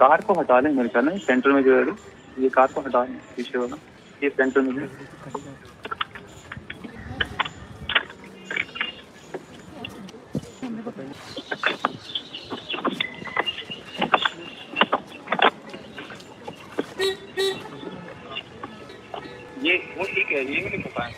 Car को हटा लें, मेरे ख्याल में, सेंटर में जो है, ये कार को हटा लें, पीछे वाला। ये सेंटर में जो ये वो ठीक है ये भी नहीं पता है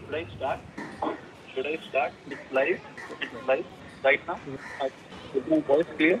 Should I start? Should I start? It's live. It's live right now. Uh, Is my voice clear?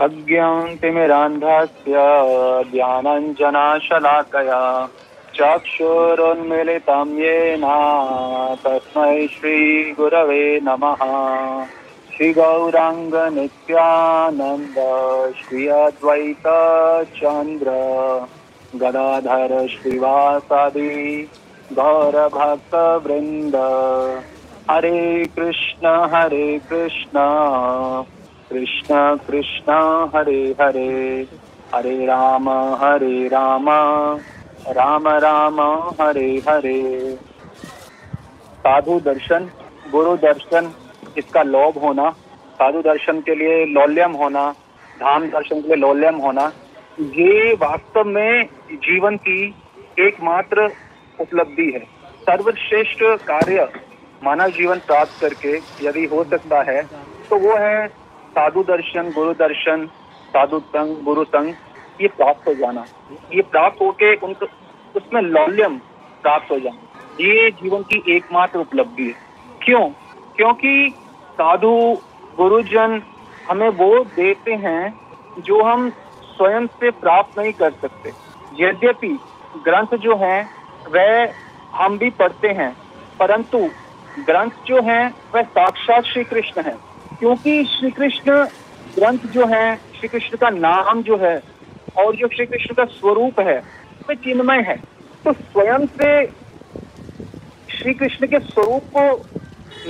अज्ञान्तिमिरान्धस्य ज्ञानञ्जनाशलाकया चक्षुरुन्मिलितं येन तस्मै श्रीगुरवे नमः। श्रीगौराङ्गनित्यानन्द श्री अद्वैत चन्द्र गदाधर श्रीवासादि, गौरभक्तवृन्द। हरे कृष्ण हरे कृष्ण। कृष्ण कृष्ण, हरे हरे। हरे राम हरे राम। राम राम, हरे हरे। साधु दर्शन, गुरु दर्शन, इसका लोभ होना। साधु दर्शन के लिए लौल्यम होना, धाम दर्शन के लिए लौल्यम होना, ये वास्तव में जीवन की एकमात्र उपलब्धि है। सर्वश्रेष्ठ कार्य मानव जीवन प्राप्त करके यदि हो सकता है तो वो है साधु दर्शन, गुरु दर्शन, साधु संग, गुरु संग, ये प्राप्त हो जाना। ये प्राप्त होके उनको, उसमें लौल्यम प्राप्त हो जाना। ये जीवन की एकमात्र उपलब्धि है। क्यों? क्योंकि साधु, गुरुजन हमें वो देते हैं जो हम स्वयं से प्राप्त नहीं कर सकते। यद्यपि ग्रंथ जो हैं, वह हम भी पढ़ते हैं, परंतु ग्रंथ जो हैं, वह साक्षात श्री कृष्ण है। क्योंकि श्री कृष्ण ग्रंथ जो है श्री कृष्ण का नाम जो है, और जो श्री कृष्ण का स्वरूप है वह चिन्मय है। तो स्वयं से श्री कृष्ण के स्वरूप को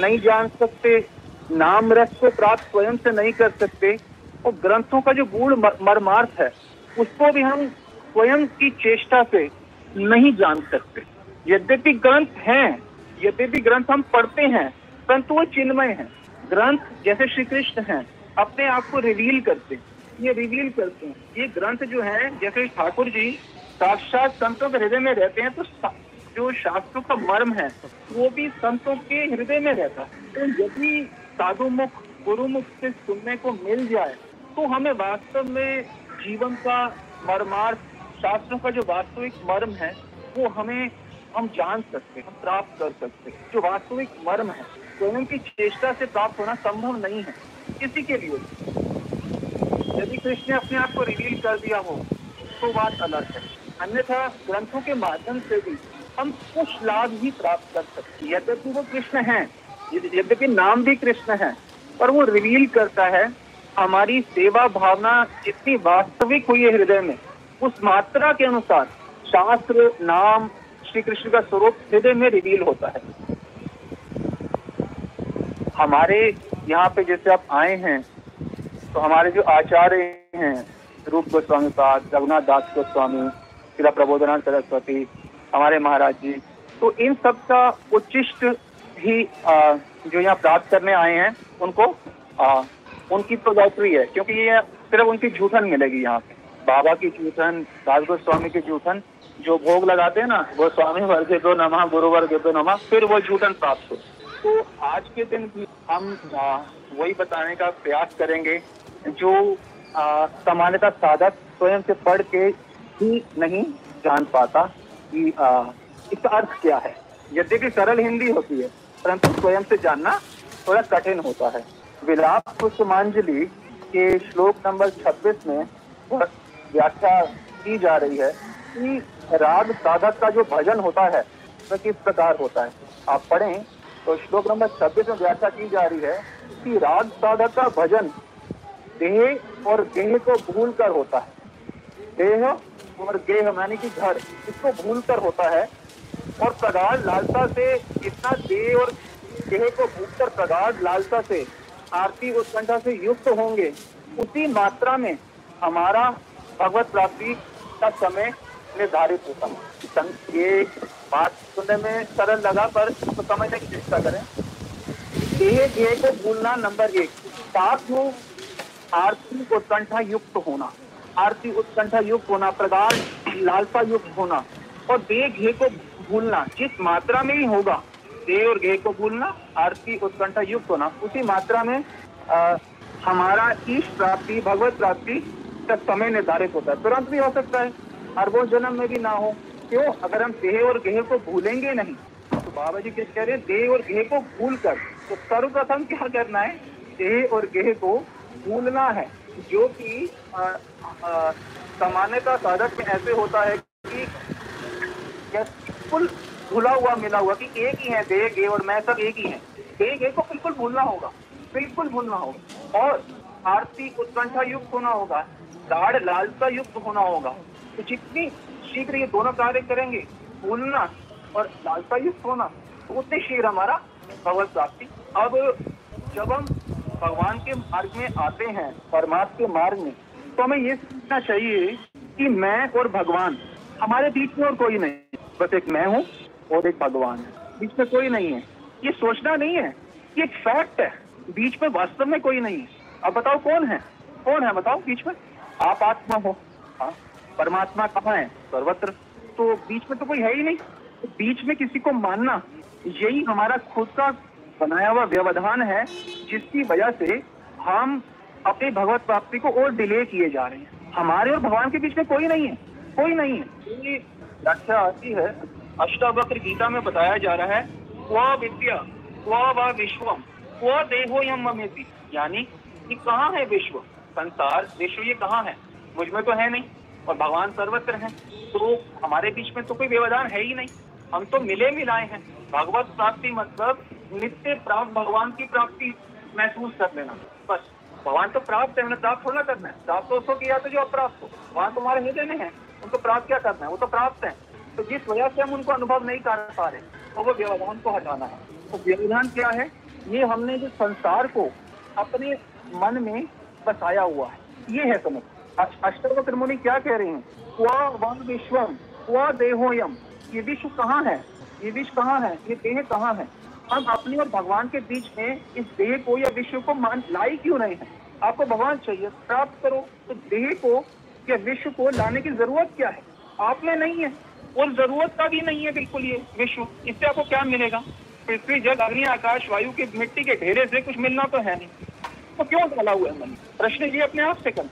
नहीं जान सकते, नाम रस को प्राप्त स्वयं से नहीं कर सकते, और ग्रंथों का जो गूढ़ मर्मार्थ है, उसको भी हम स्वयं की चेष्टा से नहीं जान सकते। यद्यपि ग्रंथ हैं, यद्यपि ग्रंथ हम पढ़ते हैं, परंतु वो चिन्मय है। ग्रंथ जैसे श्री कृष्ण हैं, अपने आप को रिवील करते हैं। ये रिवील करते हैं। ये ग्रंथ जो है, जैसे ठाकुर जी साक्षात संतों के हृदय में रहते हैं तो जो शास्त्रों का मर्म है, वो भी संतों के हृदय में रहता है। तो यदि साधु मुख गुरु मुख से सुनने को मिल जाए तो हमें वास्तव में जीवन का मर्मार्थ, शास्त्रों का जो वास्तविक मर्म है, वो हमें हम जान सकते हम प्राप्त कर सकते जो वास्तविक मर्म है स्वयं की चेष्टा से प्राप्त होना संभव नहीं है। किसी के लिए। यदि कृष्ण ने अपने आप को रिवील कर दिया हो तो बात अलग है। अन्यथा ग्रंथों के माध्यम से भी हम कुछ लाभ ही प्राप्त कर सकते हैं। यद्यपि वो कृष्ण है, यद्यपि नाम भी कृष्ण है, पर वो रिवील करता है, हमारी सेवा भावना जितनी वास्तविक हुई है हृदय में, उस मात्रा के अनुसार शास्त्र, नाम, श्री कृष्ण का स्वरूप हृदय में रिवील होता है। हमारे यहाँ पे जैसे आप आए हैं तो हमारे जो आचार्य हैं रूप गोस्वामी पाद रघुनाथ दास गोस्वामी शिला प्रबोधनाथ सरस्वती हमारे महाराज जी तो इन सब का उच्चिष्ट ही आ, जो यहाँ प्राप्त करने आए हैं उनको आ, उनकी तो लॉटरी है क्योंकि ये सिर्फ़ उनकी झूठन मिलेगी यहाँ पे। बाबा की जूठन दास गोस्वामी की जूठन जो भोग लगाते हैं ना गोस्वामी वर्ग दो नमा गुरु वर्ग दो नमा फिर वो जूठन प्राप्त हो। तो आज के दिन भी हम वही बताने का प्रयास करेंगे जो सामान्यता साधक स्वयं से पढ़ के ही नहीं जान पाता कि इसका अर्थ क्या है। यद्यपि सरल हिंदी होती है, परंतु स्वयं से जानना थोड़ा कठिन होता है। विलाप पुष्पांजलि के श्लोक नंबर 26 में व्याख्या की जा रही है कि राग साधक का जो भजन होता है, वह तो किस प्रकार होता है। आप पढ़ें तो श्लोक नंबर 26 में व्याख्या की जा रही है कि राग साधक का भजन देह और गेह को भूल कर होता है। देह और गेह यानी कि घर, इसको भूल कर होता है। और प्रगाढ़ लालसा से इतना देह और गेह को भूल कर प्रगाढ़ लालसा से आरती उत्कंठा से युक्त होंगे, उसी मात्रा में हमारा भगवत प्राप्ति का समय निर्धारित होता है। ये बात सुनने में सरल लगा पर तो समझने की चेष्टा करें। एक एक को भूलना नंबर एक। साथ में आरती उत्कंठा युक्त होना। आरती उत्कंठा युक्त होना प्रगाढ़ लालसा युक्त होना। और दे घे को भूलना जिस मात्रा में ही होगा दे और घे को भूलना आरती उत्कंठा युक्त होना। उसी मात्रा में आ, हमारा ईश प्राप्ति भगवत प्राप्ति का समय निर्धारित होता है। तुरंत भी हो सकता है। अरबों जन्म में भी ना हो। क्यों? अगर हम देह और गेह को भूलेंगे नहीं तो बाबा जी क्या कह रहे हैं? देह और गेह को भूल कर तो सर्वप्रथम क्या करना है? देह और गेह को भूलना है, जो कि सामान्यता साधक में ऐसे होता है कि बिल्कुल भूला हुआ, मिला हुआ कि एक ही है देह गे और मैं सब एक ही है। देह गे को बिल्कुल भूलना होगा, बिल्कुल भूलना होगा। और आरती उत्कंठा युक्त होना होगा, दाढ़ लालसा युक्त होना होगा। तो जितनी शीघ्र ये दोनों कार्य करेंगे भूलना और लालसा युक्त होना तो उतने शीघ्र हमारा भगवत प्राप्ति। अब जब हम भगवान के मार्ग में आते हैं, परमात्मा के मार्ग में तो हमें ये सोचना चाहिए कि मैं और भगवान, हमारे बीच में और कोई नहीं बस एक मैं हूँ और एक भगवान है। बीच में कोई नहीं है। ये सोचना नहीं है। ये एक फैक्ट है। बीच में वास्तव में कोई नहीं है। अब बताओ कौन है? कौन है बताओ बीच में? आप आत्मा हो। हाँ। परमात्मा कहाँ है? सर्वत्र। तो बीच में तो कोई है ही नहीं। तो बीच में किसी को मानना, यही हमारा खुद का बनाया हुआ व्यवधान है, जिसकी वजह से हम अपनी भगवत प्राप्ति को और डिले किए जा रहे हैं। हमारे और भगवान के बीच में कोई नहीं है। कोई नहीं है। व्याख्या आती है, अष्टावक्र गीता में बताया जा रहा है स्व विद्या स्व व विश्वम स्व देहो यम ममेती। यानी कि कहाँ है विश्व? संसार, विश्व ये कहाँ है? मुझमें तो है नहीं। और भगवान सर्वत्र हैं। तो हमारे बीच में तो कोई व्यवधान है ही नहीं। हम तो मिले मिलाए हैं। भगवत प्राप्ति मतलब नित्य प्राप्त भगवान की प्राप्ति महसूस कर लेना। बस। भगवान तो प्राप्त है, उन्हें प्राप्त थोड़ा करना है। प्राप्त तो उसको किया तो जो अप्राप्त हो। भगवान तुम्हारे हृदय में है। उनको प्राप्त क्या करना है? वो तो प्राप्त है। तो जिस वजह से हम उनको अनुभव नहीं कर पा रहे तो वो व्यवधान को हटाना है। तो व्यवधान क्या है? ये हमने जो संसार को अपने मन में बसाया हुआ है। ये है समझ। अष्टवक्र मुनि क्या कह रहे हैं? क्वा वन विश्वम क्वा देहोयम ये विश्व कहाँ है? ये विश्व कहाँ है? ये देह कहाँ है? हम अपने और भगवान के बीच में इस देह को या विश्व को मान लाई क्यों नहीं है? आपको भगवान चाहिए, प्राप्त करो। तो देह को या विश्व को लाने की ज़रूरत क्या है? आप में नहीं है। और ज़रूरत का भी नहीं है बिल्कुल ये विश्व। इससे आपको क्या मिलेगा? पृथ्वी, जल, अग्नि, आकाश, वायु के मिट्टी के ढेरे से कुछ मिलना तो है नहीं। तो क्यों डाला हुआ है मन? प्रश्न ये अपने आप से कर।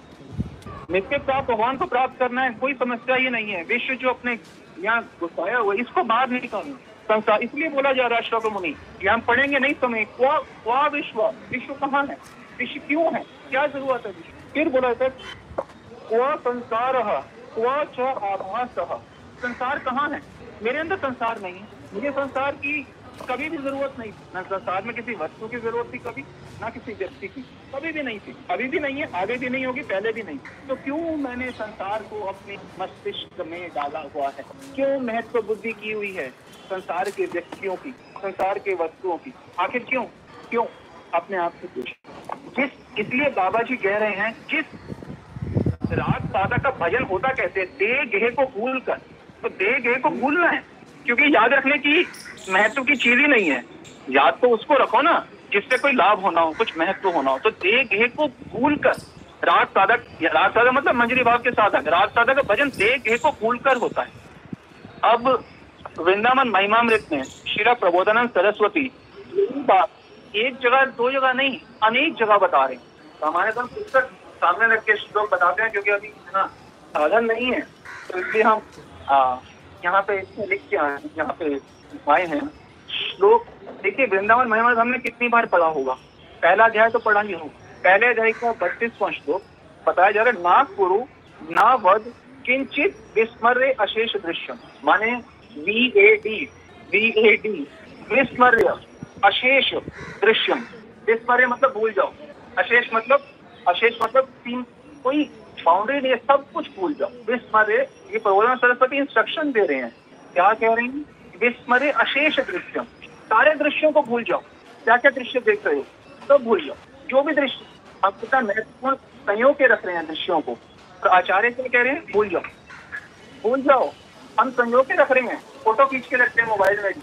नित्य प्राप्त भगवान को प्राप्त करना है, कोई समस्या ही नहीं है। विश्व जो अपने यहाँ घुसाया हुआ इसको बाहर नहीं निकालना। संसार इसलिए बोला जा रहा है श्लोक मुनि, कि हम पढ़ेंगे नहीं समय, क्वा क्वा विश्व? विश्व कहाँ है? विश्व क्यों है? क्या ज़रूरत है फिर बोला था क्वा संसार, क्वा च आभास। संसार कहाँ है? मेरे अंदर संसार नहीं है। मुझे संसार की कभी भी ज़रूरत नहीं। न संसार में किसी वस्तु की ज़रूरत थी कभी। ना किसी व्यक्ति की, कभी भी नहीं थी। अभी भी नहीं है, आगे भी नहीं होगी, पहले भी नहीं। तो क्यों मैंने संसार को अपने मस्तिष्क में डाला हुआ है? क्यों महत्व बुद्धि की हुई है संसार के व्यक्तियों की, संसार के वस्तुओं की? आखिर क्यों? क्यों? अपने आप से पूछ। जिस, इसलिए बाबा जी कह रहे हैं, जिस राग साधक का भजन होता कैसे? दे गेह को भूल कर तो दे गेह को भूलना है, क्योंकि याद रखने की महत्व की चीज़ ही नहीं है। याद तो उसको रखो ना। जिससे कोई लाभ होना हो, कुछ महत्व होना हो तो देह गेह को भूल कर राग साधक राग साधक मतलब मंजरी भाव के साधक, राग साधक का भजन देह गेह को भूल कर होता है। अब वृंदावन महिमामृत में श्रीला प्रबोधानंद सरस्वती एक जगह, दो जगह नहीं, अनेक जगह बता रहे हैं। सामान्यतः पुस्तक सामने रख के लोग बताते हैं, क्योंकि अभी इतना साधन नहीं है तो इसलिए हम यहाँ पे लिख के आए यहाँ पे आए हैं। श्लोक। देखिए, वृंदावन महिमा हमने कितनी बार पढ़ा होगा? पहला अध्याय तो पढ़ा ही होगा पहले अध्याय का बत्तीसवां श्लोक। बताया जा रहा है ना कुरु ना वध किंचित विस्मर्य अशेष दृश्य माने V A D V A D विस्मर्य अशेष दृश्यम। विस्मर्य मतलब भूल जाओ। अशेष मतलब अशेष मतलब तीन, कोई बाउंड्री नहीं है, सब कुछ भूल जाओ। विस्मर्य, ये प्रबोधन सरस्वती इंस्ट्रक्शन दे रहे हैं। क्या कह रहे हैं? विस्मर्य अशेष दृश्यम। सारे दृश्यों को भूल जाओ। क्या क्या दृश्य देख रहे हो? सब भूल जाओ। जो भी दृश्य हम कितना महत्वपूर्ण संयोग के रख रहे हैं दृश्यों को तो आचार्य क्या कह रहे हैं? भूल जाओ। भूल जाओ। हम संयोग के रख रहे हैं। फ़ोटो खींच के रखते हैं मोबाइल में भी।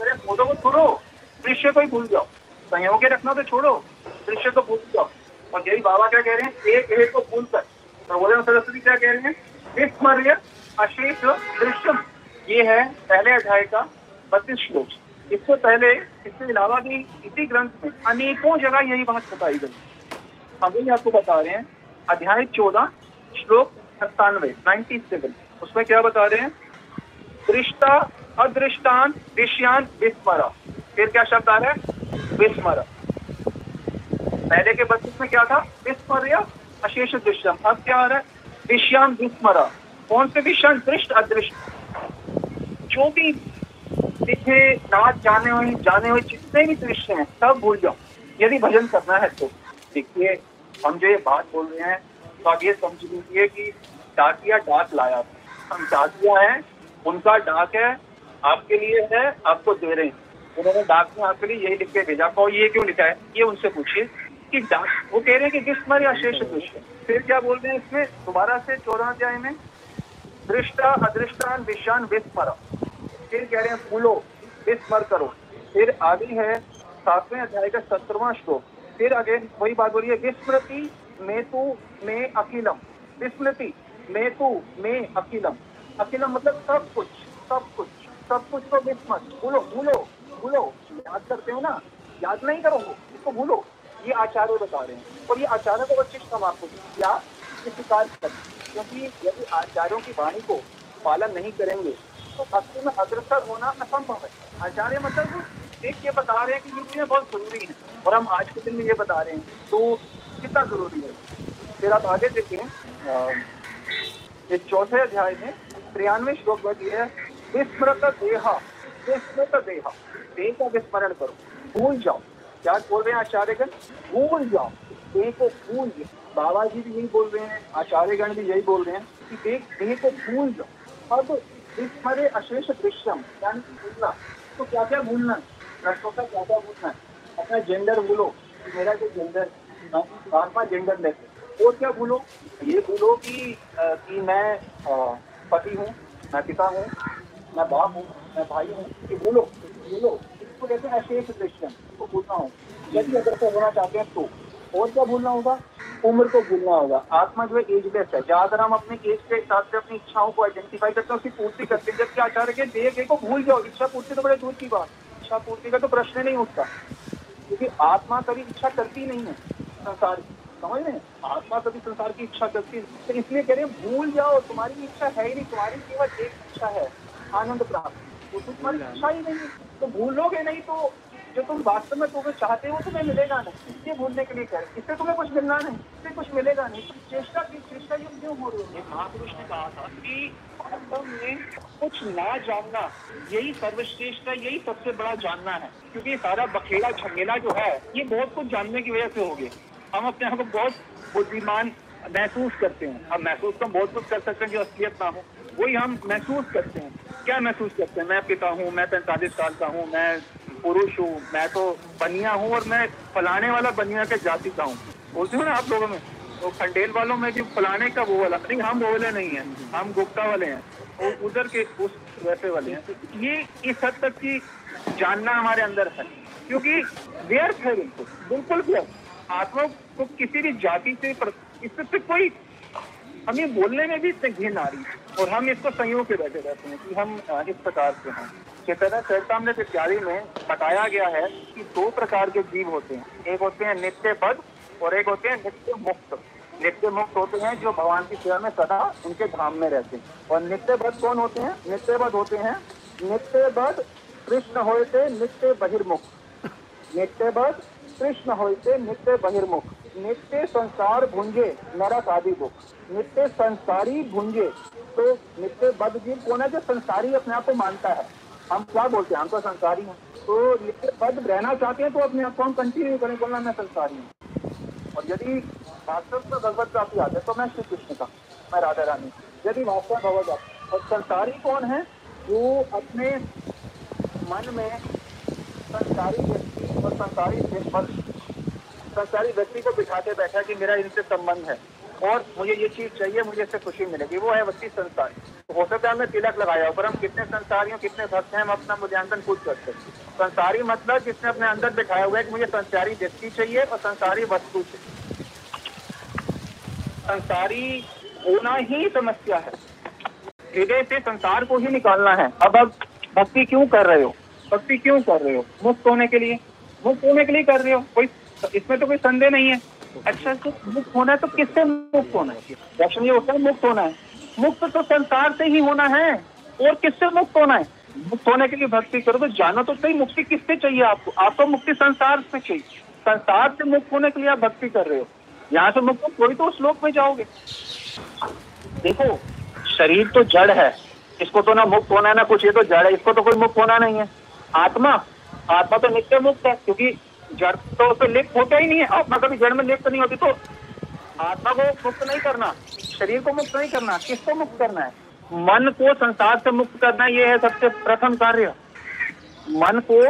अरे, फ़ोटो को छोड़ो। दृश्य को ही भूल जाओ। संयोग के रखना तो छोड़ो। दृश्य को भूल जाओ। और यही बाबा क्या कह रहे हैं? एक एक को भूल कर। प्रबोधन सरस्वती क्या कह रहे हैं? विस्मर्य अशेष दृश्यम। ये है पहले अध्याय का बत्तीस श्लोक। इससे पहले इसके अलावा भी इसी ग्रंथ में अनेकों जगह यही बात बताई गई। हम भी आपको बता रहे हैं, अध्याय चौदह, श्लोक सत्तानवे नाइन्टी सेवन उसमें क्या बता रहे हैं? दृष्टा, अदृष्टान, विषयान, विस्मरा। फिर क्या शब्द आ रहा है? विस्मरा। पहले के बत्तीस में क्या था? विस्मर्य, अशेष दृश्यम अब क्या आ रहा है? विषयान, विस्मरा। कौन से विषयान? दृष्ट, अदृष्ट। जो भी दिखे नाच जाने हुए जाने हुए जितने भी दृश्य हैं, सब भूल जाओ। यदि भजन करना है तो। देखिए, हम जो ये बात बोल रहे हैं तो आप ये समझ लीजिए कि डाकिया डाक लाया हम डाकिया हैं, उनका डाक है, आपके लिए है, आपको दे रहे हैं। उन्होंने डाक में आपके लिए यही लिख के भेजा। और ये क्यों लिखा है? ये उनसे पूछिए कि डाक, वो कह रहे हैं कि किस या शेष दृश्य फिर क्या बोल रहे हैं इसमें? दोबारा से चौदह अध्याय में, दृष्टा, अदृष्टान विषान विस्मर फिर कह रहे हैं, फूलो विस्मर करो। फिर आगे है, सातवें अध्याय का सत्रवा श्लोक। फिर आगे वही बात बोलिए विस्मृति में तू, में अखिलम। विस्मृति, में तू, में अखिलम। अखिलम मतलब सब कुछ सब कुछ सब कुछ को विस्मत। भूलो भूलो भूलो। याद करते हो ना? याद नहीं करोगे, इसको भूलो। ये आचार्य बता रहे हैं। और ये आचार्य को वशिष्ठ हम आपको ये स्वीकार करें क्योंकि यदि आचार्यों की वाणी को पालन नहीं करेंगे तो भक्ति में अग्रसर होना असंभव है। आचार्य मतलब एक ये बता रहे हैं कि ये चीज़ें बहुत ज़रूरी हैं और हम आज के दिन में ये बता रहे हैं। तो कितना ज़रूरी है? फिर आप आगे देखें चौथे अध्याय में त्रियानवे श्लोक में दिए है, विस्मृत देहा विस्मृत देहा। देह का विस्मरण करो, भूल जाओ। क्या बोल रहे हैं आचार्यगण? भूल जाओ। देह को भूल जाओ बाबा जी भी यही बोल रहे हैं, आचार्यगण भी यही बोल रहे हैं कि देह देह को भूल जाओ। अब विस्मरे अशेष दृश्यम। यानी भूलना। तो क्या क्या भूलना? प्रश्नों का क्या क्या भूलना? अपना जेंडर भूलो। मेरा जो जेंडर बार बार जेंडर लेते और क्या भूलो? ये भूलो कि कि मैं पति हूँ, मैं पिता हूँ, मैं बाप हूँ, मैं भाई हूँ। कि भूलो भूलो। इसको कहते हैं अशेष दृश्यम। को भूलना हो यदि अगर से होना चाहते हैं तो। और क्या भूलना होगा? उम्र को भूलना होगा। आत्मा जो है एजलेस है। ज़्यादातर हम अपने एज के हिसाब से अपनी इच्छाओं को आइडेंटिफाई करते हैं, उसकी पूर्ति करते हैं। जबकि आचार्य के देह के को भूल जाओ। इच्छा पूर्ति तो बड़े दूर की बात इच्छा पूर्ति का तो प्रश्न नहीं उठता। क्योंकि आत्मा कभी इच्छा करती नहीं है संसार समझ रहे आत्मा कभी संसार की इच्छा करती है तो इसलिए कह रहे हैं, भूल जाओ। तुम्हारी इच्छा है ही नहीं। तुम्हारी केवल एक इच्छा है, आनंद प्राप्त। तो तुम्हारी इच्छा ही नहीं तो भूलोगे नहीं तो जो तुम वास्तव में तुम्हें चाहते हो, तुम्हें मिलेगा नहीं। इसलिए भूलने के लिए कर इससे तुम्हें कुछ मिलना नहीं, इससे कुछ मिलेगा नहीं। तुम चेष्टा की चेष्टा युग क्यों हो रही हो? महापुरुष ने कहा था कि वास्तव में कुछ ना जानना यही सर्वश्रेष्ठ है, यही सबसे बड़ा जानना है। क्योंकि ये सारा बखेड़ा, झमेला जो है, ये बहुत कुछ जानने की वजह से हो गया। हम अपने आप को बहुत बुद्धिमान महसूस करते हैं। हम महसूस तो बहुत कुछ कर सकते हैं, जो असलियत ना हो। वही हम महसूस करते हैं। क्या महसूस करते हैं? मैं पिता हूँ, मैं पैंतालीस साल का हूँ, मैं पुरुष हूँ, मैं तो बनिया हूँ और मैं फलाने वाला बनिया के जाति का हूँ। बोलते हो ना आप लोगों में तो खंडेल वालों में जो फलाने का वो वाला, नहीं, हम वो वाले नहीं है, हम गुप्ता वाले हैं उधर के उस वैसे वाले हैं। तो ये इस हद तक की जानना हमारे अंदर है, क्योंकि व्यर्थ है बिल्कुल बिल्कुल व्यर्थ आत्मा को किसी भी जाति से इससे कोई, हमें बोलने में भी इतने घिन आ रही है, और हम इसको संयोग के बैठे रहते हैं कि हम इस प्रकार से हैं। चेतना चरितमृत इत्यादि में बताया गया है कि दो प्रकार के जीव होते हैं। एक होते हैं नित्य पद और एक होते हैं नित्य मुक्त। नित्य मुक्त होते हैं जो भगवान की सेवा में सदा उनके धाम में रहते हैं। और नित्य बद कौन होते हैं? नित्य बद होते हैं। नित्य बद कृष्ण होते नित्य बहिर्मुख। नित्य बद कृष्ण होते नित्य बहिर्मुख। नित्य संसार भुंजे नरक आदि बुक नित्य संसारी भुंजे। तो नित्य बद जीव कौन है जो संसारी अपने आप को मानता है? हम क्या बोलते हैं? हम तो संसारी हैं। तो नित्य बद रहना चाहते हैं तो अपने आप को हम कंटिन्यू करें बोलना मैं संसारी हूँ। और यदि वास्तव में भगवत प्राप्ति आते तो मैं श्री कृष्ण का, मैं राधा रानी। यदि वास्तव भगवत और संसारी कौन है? जो अपने मन में संसारी व्यक्ति और संसारी संसारी व्यक्ति को बिठाते बैठा कि मेरा इनसे संबंध है। और मुझे ये चीज़ चाहिए, मुझे इससे खुशी मिलेगी। वो है व्यक्ति संसारी। हो सकता है हमने तिलक लगाया पर हम कितने संसारी कितने भक्त हैं, हम अपना मूल्यांकन खुद कर सकते संसारी मतलब जिसने अपने अंदर बिठाया हुआ है कि मुझे संसारी व्यक्ति चाहिए और संसारी वस्तु चाहिए। संसारी होना ही समस्या है। हृदय से संसार को ही निकालना है। अब अब भक्ति क्यों कर रहे हो? भक्ति क्यों कर रहे हो? मुक्त होने के लिए। मुक्त होने के लिए कर रहे हो। कोई इसमें तो कोई संदेह नहीं है। अच्छा तो मुक्त होना है तो किससे मुक्त होना है? दर्शन ये होता है, मुक्त होना है। मुक्त तो संसार से ही होना है, और किससे मुक्त होना है? मुक्त होने के लिए भक्ति करो तो जानो तो सही, मुक्ति किससे चाहिए आपको? आपको मुक्ति संसार से चाहिए। संसार से मुक्त होने के लिए आप भक्ति कर रहे हो। यहाँ से मुक्त कोई तो श्लोक में जाओगे। देखो, शरीर तो जड़ है। इसको तो ना मुक्त होना है, ना कुछ, ये तो जड़ है। इसको तो कोई मुक्त होना नहीं है। आत्मा? आत्मा तो नित्य मुक्त है, क्योंकि जड़ तो उसमें लिप्त होता ही नहीं है। आत्मा कभी जड़ में लिप्त नहीं होती तो आत्मा को मुक्त नहीं करना, शरीर को मुक्त नहीं करना, किसको मुक्त करना है? मन को संसार से मुक्त करना ये है सबसे प्रथम कार्य। मन को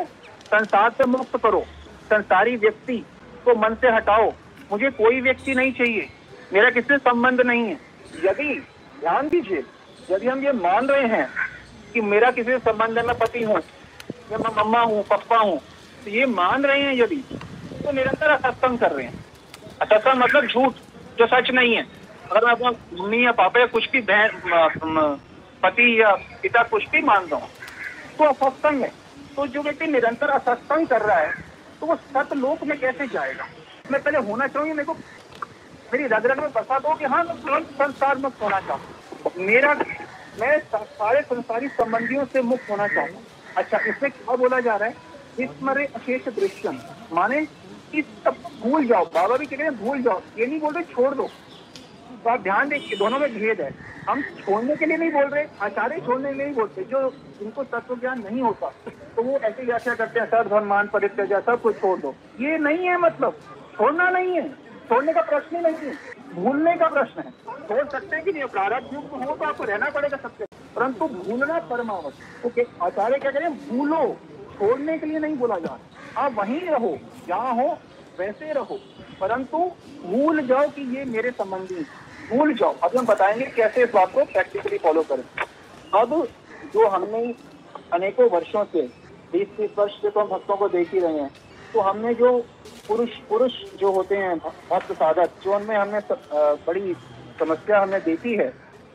संसार से मुक्त करो। संसारी व्यक्ति को मन से हटाओ। मुझे कोई व्यक्ति नहीं चाहिए। मेरा किससे संबंध नहीं है? यदि, ध्यान दीजिए, यदि हम ये मान रहे हैं कि मेरा किसी संबंध है, मैं पति हूँ, या मैं मम्मा हूँ, पप्पा हूँ तो ये मान रहे हैं यदि तो निरंतर असत्संग कर रहे हैं। असत्संग मतलब झूठ, जो सच नहीं है। अगर मैं अपना मम्मी या पापा या कुछ भी बहन पति या पिता कुछ भी मानता हूँ तो असत्संग है। तो जो व्यक्ति निरंतर असत्संग कर रहा है तो वो सतलोक में कैसे जाएगा? मैं पहले होना चाहूँगी, मेरे को मेरी रग रग में बसा दो कि हाँ मैं तुरंत संसार मुक्त होना चाहूँ मेरा, मैं सारे संसारी संबंधियों से मुक्त होना चाहूँ अच्छा इसमें क्या बोला जा रहा है? स्मरे अशेष दृश्यम। माने इस सब भूल जाओ, बाबा भी कह रहे हैं, भूल जाओ। ये नहीं बोल रहे, छोड़ दो। तो आप ध्यान देखिए, दोनों में भेद है। हम छोड़ने के लिए नहीं बोल रहे, आचार्य छोड़ने के लिए नहीं बोलते, जो जिनको तत्व ज्ञान नहीं होता तो वो ऐसे व्याख्या करते हैं सर धर्मान परित्याग सब कुछ छोड़ दो। ये नहीं है मतलब छोड़ना नहीं है। छोड़ने का प्रश्न ही नहीं है। भूलने का प्रश्न है। छोड़ सकते हैं कि नहीं, प्रारब्ध युग हो तो आपको रहना पड़ेगा सबसे। परंतु भूलना परमावश्यक। ओके, आचार्य क्या करें भूलो। छोड़ने के लिए नहीं बोला जा रहा। आप वहीं रहो, जहाँ हो, वैसे रहो। परंतु भूल जाओ कि ये मेरे संबंधी भूल जाओ। अब हम बताएँगे कैसे इस बात को प्रैक्टिकली फॉलो करें। अब जो हमने अनेकों वर्षों से बीस तीस वर्ष से तो हम भक्तों को देख ही रहे हैं। तो हमने जो पुरुष पुरुष जो होते हैं, भक्त, साधक, जो उनमें हमने बड़ी समस्या हमने देखी है,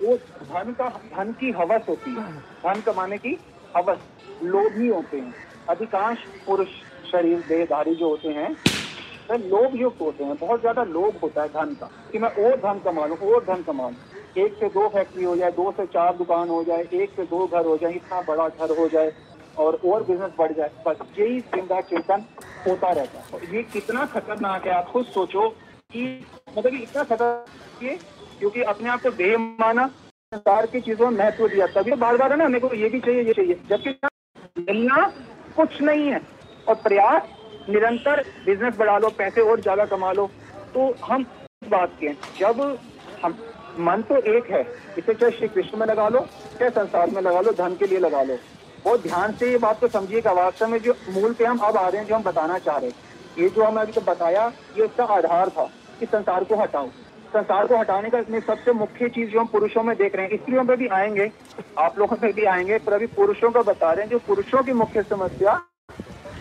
वो धन का, धन की हवस होती है। धन कमाने की हवस, लोभी होते हैं। अधिकांश पुरुष शरीर, देहधारी जो होते हैं वह लोभ युक्त होते हैं। बहुत ज़्यादा लोभ होता है धन का। कि मैं और धन कमा लूँ और धन कमा लूँ एक से दो फैक्ट्री हो जाए, दो से चार दुकान हो जाए, एक से दो घर हो जाए, इतना बड़ा घर हो जाए और और बिज़नेस बढ़ जाए, बस यही चिंता, चिंतन होता रहता है। ये कितना खतरनाक है, आप खुद सोचो कि मतलब इतना खतरनाक क्योंकि अपने आप को देह माना, संसार की चीज़ों में महत्व दिया। तभी बार बार है ना मेरे को ये भी चाहिए, ये चाहिए। जबकि मिलना कुछ नहीं है। और प्रयास, निरंतर बिज़नेस बढ़ा लो, पैसे और ज़्यादा कमा लो। तो हम इस बात के जब हम, मन तो एक है, इसे चाहे श्री कृष्ण में लगा लो, चाहे संसार में लगा लो, धन के लिए लगा लो। बहुत ध्यान से ये बात को समझिएगा वास्तव में जो मूल पे हम अब आ रहे हैं, जो हम बताना चाह रहे हैं, ये जो हमने अभी तो बताया, ये उसका आधार था कि संसार को हटाओ संसार को हटाने का इसमें सबसे मुख्य चीज़ जो हम पुरुषों में देख रहे हैं स्त्रियों में भी आएँगे, आप लोगों में भी आएँगे, पर अभी पुरुषों का बता रहे हैं, जो पुरुषों की मुख्य समस्या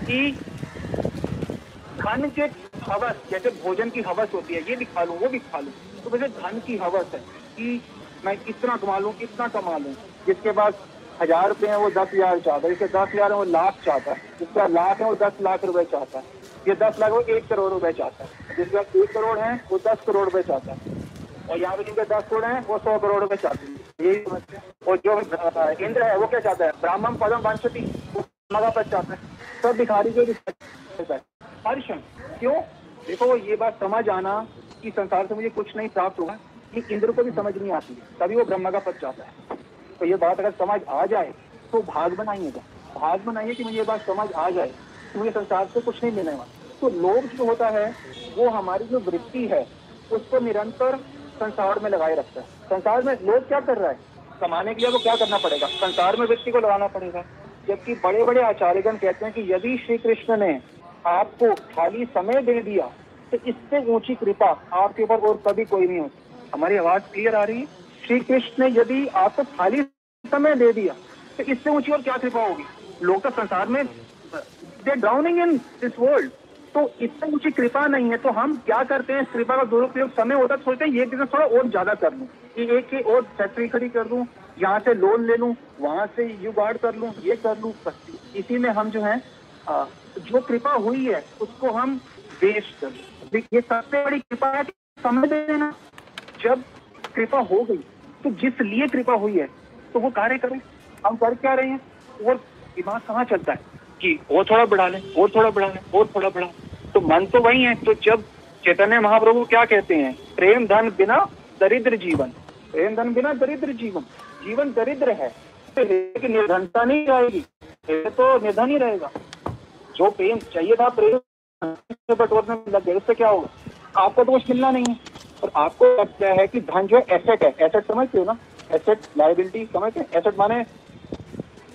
कि धन के हवस, जैसे भोजन की हवस होती है, ये भी खा लूँ, वो भी खा लूँ तो वैसे धन की हवस है कि मैं कितना कमा लूँ कितना कमा लूँ, जिसके पास हज़ार रुपए है, वो दस हज़ार चाहता है, जिसके दस हज़ार है, वो लाख चाहता है, जिसका लाख है, वो दस लाख रुपए चाहता है। ये दस लाख वो एक करोड़ रुपए चाहता है। जिसके एक करोड़ है, वो दस करोड़ रुपए चाहता है। और यहाँ पे जिनके दस करोड़ है, वो सौ करोड़ रुपए चाहते हैं। यही समझते और जो इंद्र है, वो क्या चाहता है? ब्राह्मण, पदम वंशति मगा पद चाहता है। सब भिखारी को भी है। हर्ष क्यों? देखो, ये बात समझ आना कि संसार से मुझे कुछ नहीं प्राप्त होगा ये इंद्र को भी समझ नहीं आती है। तभी वो ब्रह्म का पद चाहता है। तो ये बात अगर समझ आ जाए तो भाग बनाइएगा। भाग बनाइए कि मुझे ये बात समझ आ जाए कि मुझे संसार से कुछ नहीं मिलने वाला। तो लोभ जो होता है, वो हमारी जो वृत्ति है, उसको निरंतर संसार में लगाए रखता है। संसार में लोग क्या कर रहा है? कमाने के लिए वो क्या करना पड़ेगा? संसार में वृत्ति को लगाना पड़ेगा। जबकि बड़े बड़े आचार्यगण कहते हैं कि यदि श्री कृष्ण ने आपको खाली समय दे दिया तो इससे ऊँची कृपा आपके ऊपर और कभी कोई नहीं होती। हमारी आवाज़ क्लियर आ रही है? श्री कृष्ण ने यदि आपको खाली समय दे दिया तो इससे ऊँची और क्या कृपा होगी? लोग तो संसार में they drowning in this world तो इतनी ऊँची कृपा नहीं है तो हम क्या करते हैं? कृपा का दुरुपयोग समय होता है तो सोचते हैं ये बिज़नेस थोड़ा और ज़्यादा कर लूँ। कि एक की और फैक्ट्री खड़ी कर दूँ, यहाँ से लोन ले लूँ, वहाँ से युगाड़ कर लूँ, ये कर लूँ इसी में हम जो है जो कृपा हुई है, उसको हम वेस्ट कर। ये सबसे बड़ी कृपा है समय दे देना जब कृपा हो गई तो जिस लिए कृपा हुई है तो वो कार्य करें। हम कर क्या रहे हैं? और दिमाग कहाँ चलता है? कि और थोड़ा बढ़ा लें और थोड़ा बढ़ा लें और थोड़ा बढ़ा। तो मन तो वही है तो जब चैतन्य महाप्रभु क्या कहते हैं? प्रेम, धन बिना दरिद्र जीवन। प्रेम, धन बिना दरिद्र जीवन। जीवन दरिद्र है तो लेकिन निर्धनता नहीं जाएगी ये तो निर्धन ही रहेगा। जो प्रेम चाहिए था, प्रेम बटोरने लग गए उससे क्या होगा? आपको तो कुछ मिलना नहीं है। और आपको लगता है कि धन जो है एसेट है। एसेट समझते हो ना? एसेट लाइबिलिटी समझते एसेट माने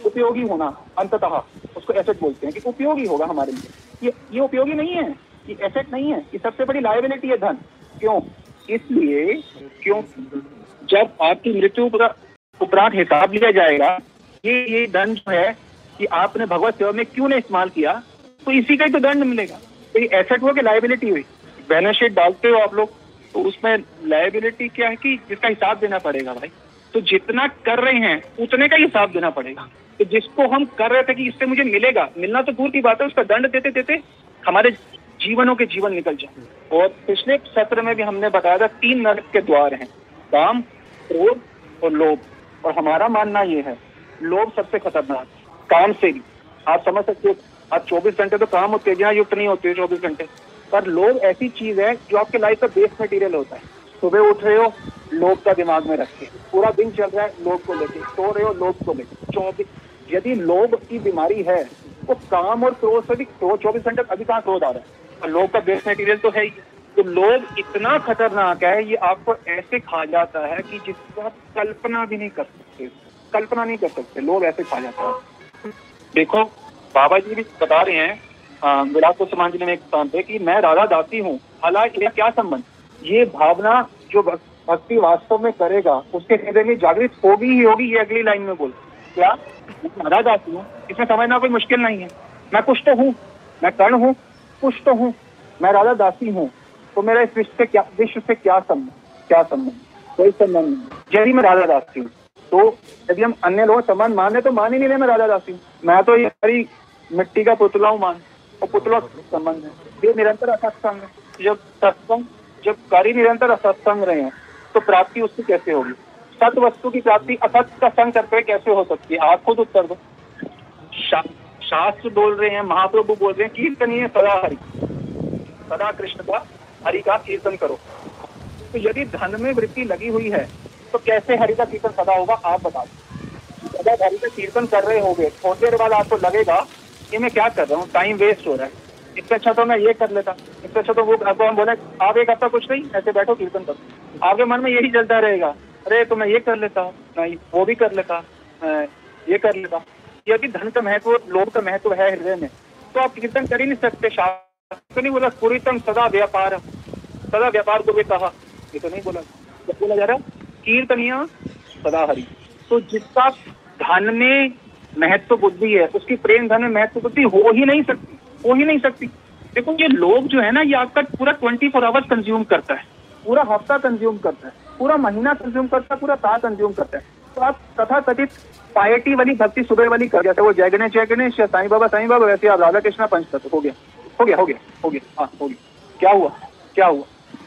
उपयोगी होना, अंततः। उसको एसेट बोलते हैं कि उपयोगी होगा हमारे लिए। ये ये उपयोगी नहीं है, ये एसेट नहीं है। ये सबसे बड़ी लाइबिलिटी है धन। क्यों? इसलिए, क्यों? जब आपकी मृत्यु उपरांत हिसाब लिया जाएगा, ये ये धन जो है कि आपने भगवत सेवा में क्यों नहीं इस्तेमाल किया तो इसी का ही तो दंड मिलेगा। तो ये एसेट हुआ कि लाइबिलिटी हुई। बैलेंस शीट डालते हो आप लोग तो उसमें लाइबिलिटी क्या है कि जिसका हिसाब देना पड़ेगा भाई? तो जितना कर रहे हैं, उतने का हिसाब देना पड़ेगा। तो जिसको हम कर रहे थे कि इससे मुझे मिलेगा। मिलना तो दूर की बात है, उसका दंड देते देते हमारे जीवनों के जीवन निकल जाए। और पिछले सत्र में भी हमने बताया था, तीन नरक के द्वार हैं काम क्रोध और लोभ। और हमारा मानना ये है, लोभ सबसे खतरनाक, काम से भी। आप समझ सकते हो, आप 24 घंटे तो काम होते उत्तेजना युक्त नहीं होते 24 घंटे। पर लोभ ऐसी चीज़ है जो आपके लाइफ का बेस मटेरियल होता है। सुबह उठ रहे हो, लोभ का दिमाग में रख के पूरा दिन चल रहा है, लोभ को लेके। सो रहे हो, लोभ को लेके। चौबीस यदि लोभ की बीमारी है तो काम और क्रोध से भी चौबीस घंटे अभी कहाँ क्रोध आ रहा है? और लोभ का बेस मटेरियल तो है ही। तो लोभ इतना खतरनाक है, ये आपको ऐसे खा जाता है कि जिसको आप कल्पना भी नहीं कर सकते। कल्पना नहीं कर सकते, लोभ ऐसे खा जाता है। देखो, बाबा जी भी बता रहे हैं विराट को समाज में एक स्थान पे कि मैं राधा दासी हूँ। हालाँकि क्या संबंध? ये भावना जो भक्ति वास्तव में करेगा, उसके हृदय में जागृत होगी ही होगी, ये अगली लाइन में बोल। क्या? मैं राधा दासी हूँ इसमें समझना कोई मुश्किल नहीं है। मैं कुछ तो हूँ, मैं कर्ण हूँ कुछ तो हूँ, मैं राधा दासी हूँ तो मेरा इस विश्व से क्या, विश्व से क्या संबंध क्या संबंध? कोई संबंध नहीं। यदि मैं राधा दासी हूँ तो यदि हम अन्य लोग संबंध माने तो मान ही नहीं रहे मैं राधा दासी हूँ। मैं तो ये सारी मिट्टी का पुतला हूँ, मान। और पुतला संबंध है। ये निरंतर असत्संग जब सत्संग जब कार्य निरंतर असत्संग रहे हैं तो प्राप्ति उसकी कैसे होगी? सत वस्तु की प्राप्ति असत का संग करते कैसे हो सकती है? आप खुद उत्तर दो। शा, शास्त्र बोल रहे हैं महाप्रभु बोल रहे हैं कीर्तनीय सदा हरि। सदा कृष्ण का हरि का कीर्तन करो। तो यदि धन में वृत्ति लगी हुई है तो कैसे हरि का कीर्तन सदा होगा? आप बता दो। सदा हरि का कीर्तन कर रहे होगे थोड़ी देर बाद आपको लगेगा कि मैं क्या कर रहा हूँ? टाइम वेस्ट हो रहा है। इससे अच्छा तो मैं ये कर लेता। इससे अच्छा तो वो, आपको हम बोले, आप एक हफ़्ता कुछ नहीं ऐसे बैठो, कीर्तन करो। आपके मन में यही चलता रहेगा। अरे तो मैं ये कर लेता, मैं वो भी कर लेता ये कर लेता। यदि धन का महत्व, लोभ का महत्व है हृदय में। तो आप कीर्तन कर ही नहीं सकते, शास्त्र तो नहीं बोला पूरीतम सदा व्यापार सदा व्यापार को भी कहा। ये तो नहीं बोला। क्या बोला जा रहा कीर्तनिया सदा हरी। तो जिसका धन में महत्व बुद्धि है, उसकी प्रेम धन में महत्व बुद्धि हो ही नहीं सकती। हो ही नहीं सकती। देखो, ये लोग जो है ना, ये आपका पूरा ट्वेंटी फोर आवर्स कंज्यूम करता है। पूरा हफ़्ता कंज्यूम करता है। पूरा महीना कंज्यूम करता है, पूरा साल कंज्यूम करता है। तो आप तथा कथित पायटी वाली, भक्ति सुबह वाली कर जैसे वो जय गणेश जय गणेश, या साईं बाबा साईं बाबा, वैसे आप राधा कृष्णा पंच तत्व। हो गया। हो गया हो गया हो गया। हाँ हो गया। क्या हुआ? क्या हुआ?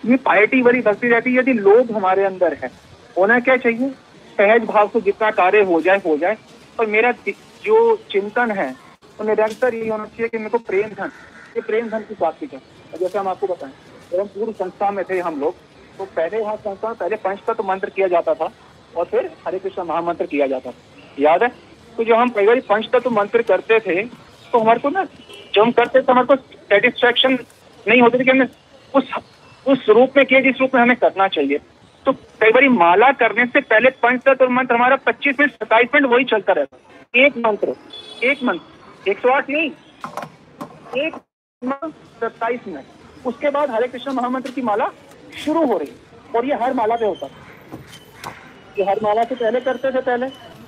ये पायटी वाली भक्ति रहती है, यदि लोग हमारे अंदर है, होना क्या चाहिए? सहज भाव से जितना कार्य हो जाए हो जाए। और मेरा जो चिंतन है तो निरंतर ये होना चाहिए कि मेरे को प्रेम धन, ये प्रेम धन की प्राप्ति कर जैसे हम आपको बताएँ, जब हम पूर्व संस्था में थे हम लोग तो पहले यहाँ संस्था, पहले पंचतत्व मंत्र किया जाता था, और फिर हरे कृष्ण महामंत्र किया जाता था। याद है? तो जब हम कई बार पंचतत्व मंत्र करते थे तो हमारे को ना, जब हम करते थे, हमारे को सेटिस्फेक्शन नहीं होती थी कि हमने उस उस रूप में किया जिस रूप में हमें करना चाहिए। तो कई बार माला करने से पहले पंचतत्व मंत्र हमारा 25 मिनट, सत्ताईस मिनट वही चलता रहता एक मंत्र एक मंत्र। एक सौ आठ नहीं। एक सत्ताईस मिनट। उसके बाद हरे कृष्ण महामंत्र की माला शुरू हो रही और ये हर माला पे होता ये हर माला से पहले करते थे पहले।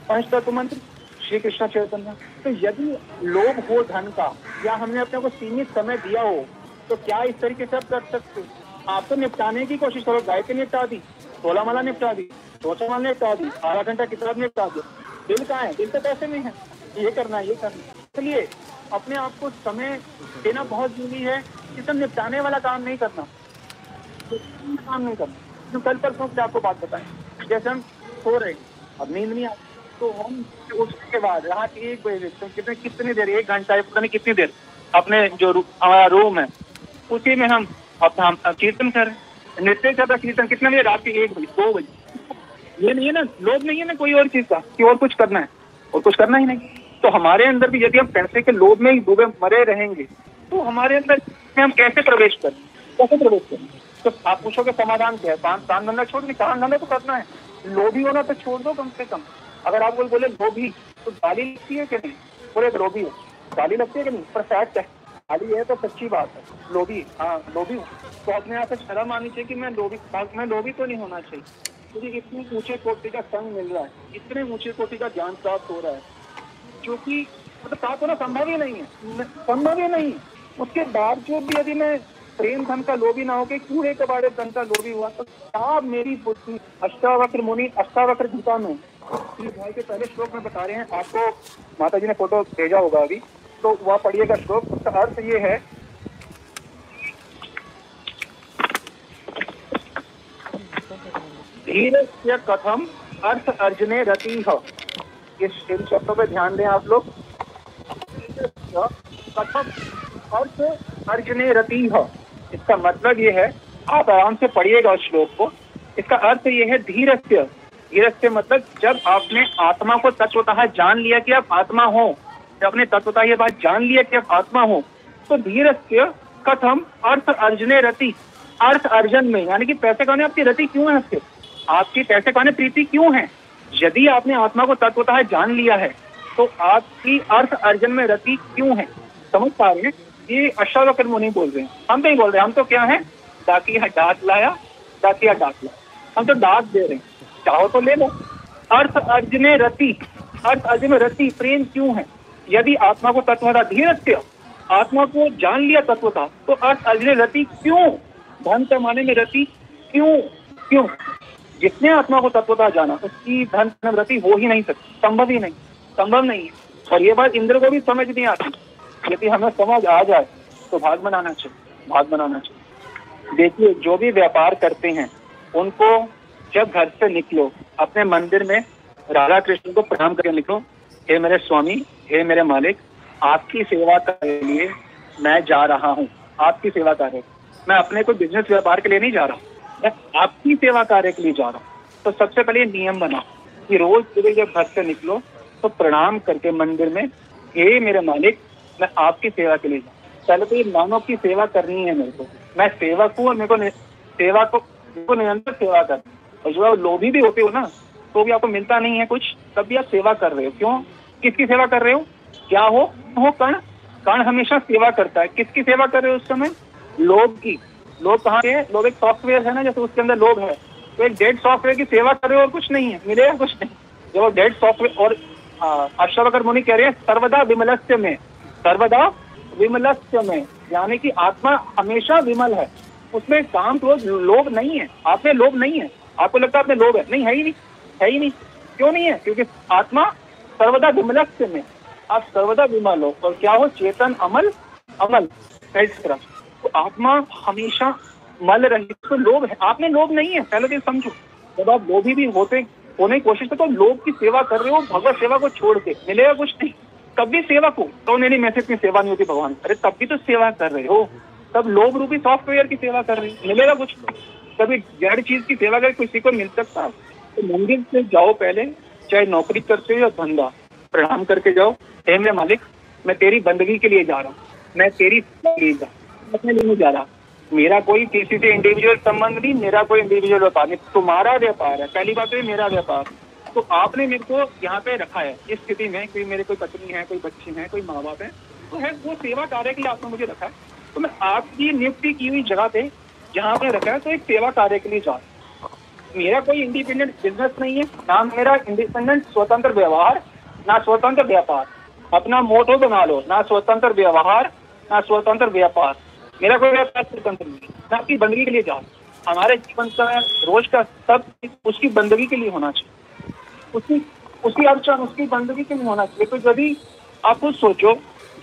पंच तत्व मंत्र, श्री कृष्ण चैतन्य। तो यदि लोभ हो धन का, या हमने अपने को सीमित समय दिया हो तो क्या इस तरीके से आप कर सकते आप तो निपटाने की कोशिश करो। गाय के निपटा दी सोलह माला निपटा दी चौथा माला निपटा दी, आधा घंटा किताब निपटा दी। दिल कहाँ है? दिल तो पैसे नहीं है। ये करना ये करना इसलिए अपने आप को समय देना बहुत ज़रूरी है कि निपटाने वाला काम नहीं करना। काम नहीं करना। जो कल परसों से आपको बात बताएँ जैसे हम सो रहे हैं, अब नींद नहीं आती। तो हम उठने के बाद रात एक बजे तो कितने कितनी देर, एक घंटा पता नहीं कितनी देर अपने जो हमारा रूम है, उसी में हम हम कीर्तन कर नृत्य कर रहा कीर्तन कितने बजे? रात के एक बजे, दो बजे। ये नहीं है ना लोग नहीं है ना कोई और चीज़ का, कि और कुछ करना है? और कुछ करना ही नहीं। तो हमारे अंदर भी यदि हम पैसे के लोभ में ही डूबे, मरे रहेंगे तो हमारे अंदर हम कैसे प्रवेश करें? कैसे प्रवेश करें? तो आप पूछोगे समाधान क्या है? काम काम धंधा छोड़ के काम धंधा तो करना है। लोभी होना तो छोड़ दो कम से कम। अगर आप बोले बोले लोभी तो गाली लगती है कि नहीं? बोले लोभी है। गाली लगती है कि नहीं? पर फैक्ट है। गाली है तो सच्ची बात है। लोभी हाँ लोभी हूँ। तो अपने यहाँ से शर्म आनी चाहिए कि मैं लोभी मैं लोभी तो नहीं होना चाहिए। क्योंकि इतनी ऊँचे कोटि का संग मिल रहा है। इतने ऊँचे कोटि का ज्ञान प्राप्त हो रहा है। जो कि मतलब प्राप्त होना संभव ही नहीं है। संभव ही नहीं। उसके बावजूद भी यदि मैं प्रेम धन का लोभी ना होकर कूड़े कबाड़े धन का लोभी हुआ तो क्या मेरी अष्टावक्र मुनि अष्टावक्र गीता में भाई के पहले श्लोक में बता रहे हैं, आपको माता जी ने फ़ोटो भेजा होगा अभी तो वह पढ़िएगा श्लोक। उसका अर्थ ये है धीर कथम अर्थ अर्जने रति। इस इन शब्दों पे ध्यान दें आप लोग। कथम अर्थ अर्जने रति इसका मतलब ये है, आप आराम से पढ़िएगा उस श्लोक को। इसका अर्थ ये है धीरस्य। धीरस्य मतलब जब आपने आत्मा को तत्वतः जान लिया कि आप आत्मा हो, जब आपने तत्वतः ये बात जान लिया कि आप आत्मा हो तो धीरस्य कथम अर्थ अर्जने रति। अर्थ अर्जन में, यानी कि पैसे कमाने आपकी रति क्यों है उसके? आपकी पैसे कहने प्रीति क्यों है? यदि आपने आत्मा को तत्वतः जान लिया है तो आपकी अर्थ अर्जन में रति क्यों है? समझ पा रहे हैं? ये अष्टावक्र मुनि बोल रहे हैं। हम नहीं बोल रहे हम तो क्या है? डाकिया डाक लाया, डाकिया, डाक लाया। हम तो डाक दे रहे हैं। चाहो तो ले लो। अर्थ अर्जने रति, अर्थ अर्जन में रति, प्रेम क्यों है? यदि आत्मा को तत्व था धीरस्य आत्मा को जान लिया तत्व था तो अर्थ अर्जने रति क्यों? धन कमाने में रति क्यों? क्यों? जिसने आत्मा को तत्वता जाना, उसकी धन रति हो ही नहीं सकती, संभव ही नहीं, संभव नहीं है। और ये बात इंद्र को भी समझ नहीं आती। यदि हमें समझ आ जाए तो भाग बनाना चाहिए, भाग बनाना चाहिए। देखिए, जो भी व्यापार करते हैं, उनको जब घर से निकलो, अपने मंदिर में राधा कृष्ण को प्रणाम करके निकलो हे मेरे स्वामी, हे मेरे मालिक, आपकी सेवा के लिए मैं जा रहा हूँ, आपकी सेवा कार्य मैं अपने कोई बिज़नेस व्यापार के लिए नहीं जा रहा हूँ। मैं आपकी सेवा कार्य के लिए जा रहा हूँ। तो सबसे पहले नियम बना कि रोज सुबह जब घर से निकलो तो प्रणाम करके मंदिर में, हे मेरे मालिक, मैं आपकी सेवा के लिए जाऊँ पहले तो ये मानव की सेवा करनी है मेरे को। मैं सेवक हूँ और मेरे को सेवा को को निरंतर सेवा कर और जो आप लोभी भी होते हो ना तो भी आपको मिलता नहीं है कुछ। तब भी आप सेवा कर रहे हो। क्यों? किसकी सेवा कर रहे हो? क्या हो? हो कर्ण कर्ण हमेशा सेवा करता है। किसकी सेवा कर रहे हो उस समय? लोभ की। लोग कहाँ के लोग एक सॉफ्टवेयर है ना, जैसे उसके अंदर लोग है। तो एक डेड सॉफ्टवेयर की सेवा कर रहे हो और कुछ नहीं है। मिलेगा कुछ नहीं। जब वो डेड सॉफ्टवेयर और अक्षर मुनि कह रहे हैं, सर्वदा विमलस्य में। सर्वदा विमलस्य में। यानी कि आत्मा हमेशा विमल है। उसमें काम क्रोध लोभ नहीं है। आप में लोभ नहीं है। आपको लगता है आप में लोभ है? नहीं, है ही नहीं। है ही नहीं। क्यों नहीं है? क्योंकि आत्मा सर्वदा विमलस्य में। आप सर्वदा विमल हो। और क्या हो? चेतन अमल अमल। आत्मा हमेशा मल रही तो लोभ है। आप में लोभ नहीं है, पहले दिन समझो। जब आप लोभी भी होते, होने की कोशिश करते तो लोभ की सेवा कर रहे हो, भगवत सेवा को छोड़ के, मिलेगा कुछ नहीं। तब भी सेवा को तो नहीं नहीं मैसेज की सेवा नहीं होती भगवान। अरे तब भी तो सेवा कर रहे हो। तब लोभ रूपी सॉफ्टवेयर की सेवा कर रहे मिलेगा कुछ कभी जड़ चीज़ की सेवा कर किसी को मिल सकता तो मंदिर से जाओ पहले, चाहे नौकरी करते हो या धंधा, प्रणाम करके जाओ। हे मेरे मालिक, मैं तेरी बंदगी के लिए जा रहा हूँ। मैं तेरी जा अपने लिए नहीं जा रहा। मेरा कोई किसी से इंडिविजुअल संबंध नहीं, मेरा कोई इंडिविजुअल व्यापार नहीं। तुम्हारा व्यापार है, पहली बात तो मेरा व्यापार। तो आपने मेरे को यहाँ पे रखा है, इस स्थिति में कोई मेरे कोई पत्नी है, कोई बच्ची है, कोई माँ बाप है तो है, वो सेवा कार्य के लिए आपने मुझे रखा है। तो मैं आपकी नियुक्ति की हुई जगह पे जहाँ आपने रखा है तो एक सेवा कार्य के लिए जा मेरा कोई इंडिपेंडेंट बिज़नेस नहीं है, ना मेरा इंडिपेंडेंट स्वतंत्र व्यवहार, ना स्वतंत्र व्यापार। अपना मोटो बना लो, ना स्वतंत्र व्यवहार, ना स्वतंत्र व्यापार। मेरा कोई व्यापार नहीं मैं आपकी बंदगी के लिए जाऊँ हमारे जीवन का रोज का सब उसकी बंदगी के लिए होना चाहिए। उसकी उसकी अर्चन उसकी बंदगी के लिए होना चाहिए। तो यदि आप खुद सोचो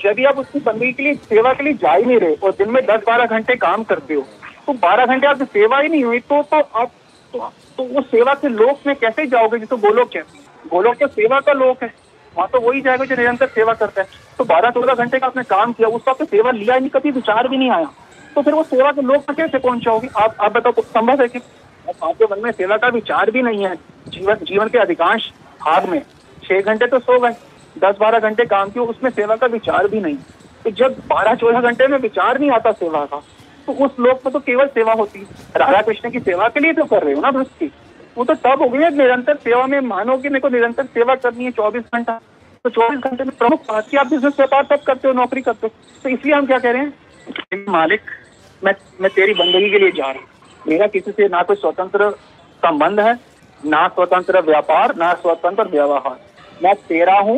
यदि आप उसकी बंदगी के लिए सेवा के लिए जा ही नहीं रहे और दिन में दस बारह घंटे काम करते हो तो बारह घंटे आपकी सेवा ही नहीं हुई तो तो आप तो, तो वो सेवा के लोक में कैसे जाओगे? जिसको गोलोक कहते हैं। गोलोक तो सेवा का लोक है। वहाँ तो वही जाएगा जो निरंतर सेवा करता है। तो बारह चौदह घंटे का आपने काम किया उसका आपने सेवा लिया ही नहीं, कभी विचार भी नहीं आया। तो फिर वो सेवा के लोग में कैसे पहुंचाओगे आप आप बताओ संभव है कि आपके मन में सेवा का विचार भी नहीं है? जीवन जीवन के अधिकांश भाग में छह घंटे तो सो गए, दस बारह घंटे काम किया उसमें सेवा का विचार भी नहीं। तो जब बारह चौदह घंटे में विचार नहीं आता सेवा का तो उस लोक में तो केवल सेवा होती है। राधा कृष्ण की सेवा के लिए तो कर रहे हो ना, भक्ति? वो तो तब हो गई है, निरंतर सेवा में मानो कि मेरे को निरंतर सेवा करनी है चौबीस घंटा। तो चौबीस घंटे में प्रमुख बात की आप बिज़नेस व्यापार तब करते हो, नौकरी करते हो। तो इसलिए हम क्या कह रहे हैं, मालिक, मैं मैं तेरी बंदगी के लिए जा रहा हूँ। मेरा किसी से ना कोई स्वतंत्र संबंध है, ना स्वतंत्र व्यापार, ना स्वतंत्र व्यवहार। मैं तेरा हूँ,